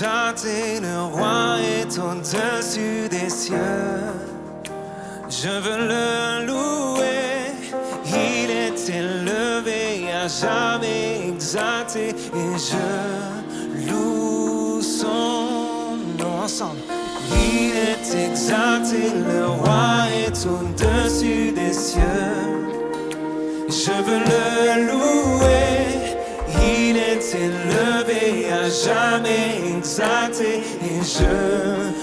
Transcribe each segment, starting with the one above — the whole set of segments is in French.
toi t'es le roi est au-dessus des cieux. Je veux le louer, il est élevé, à jamais exalté, et je loue son nom ensemble. Il est exalté, le roi est au-dessus des cieux. Je veux le louer. exalté. Et je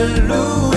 alone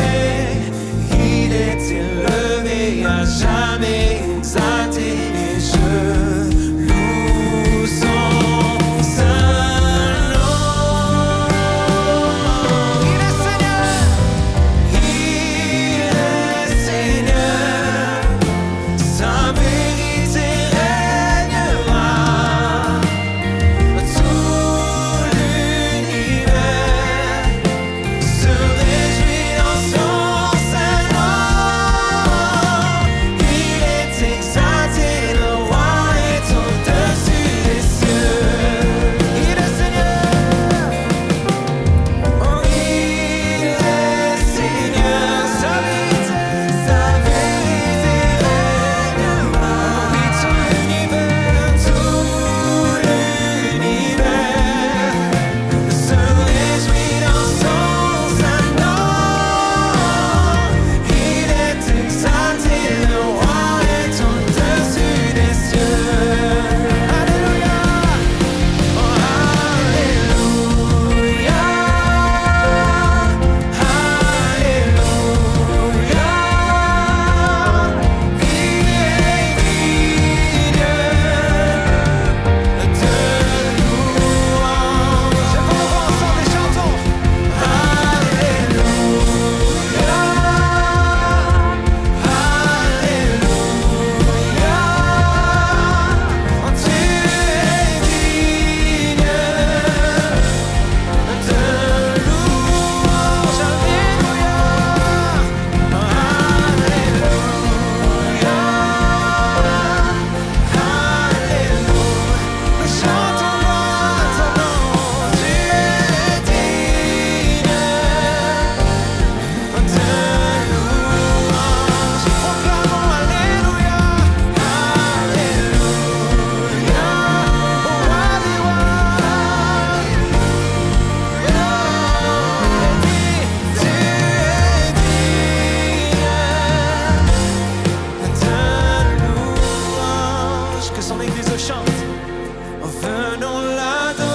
venons l'adorer,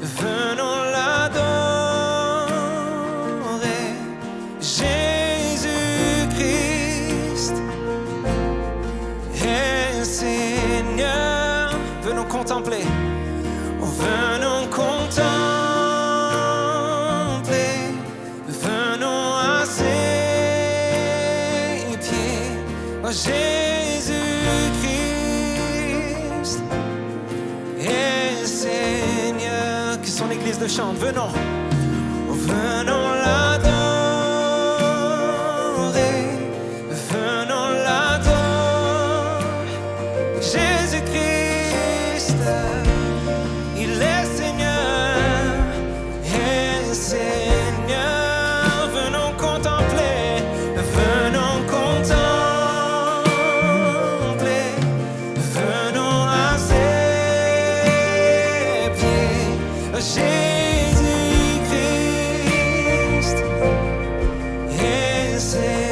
venons l'adorer, Jésus-Christ et Seigneur, venons contempler, venons contempler. Venons à ses pieds, oh, de chambre. Venons, venons là. say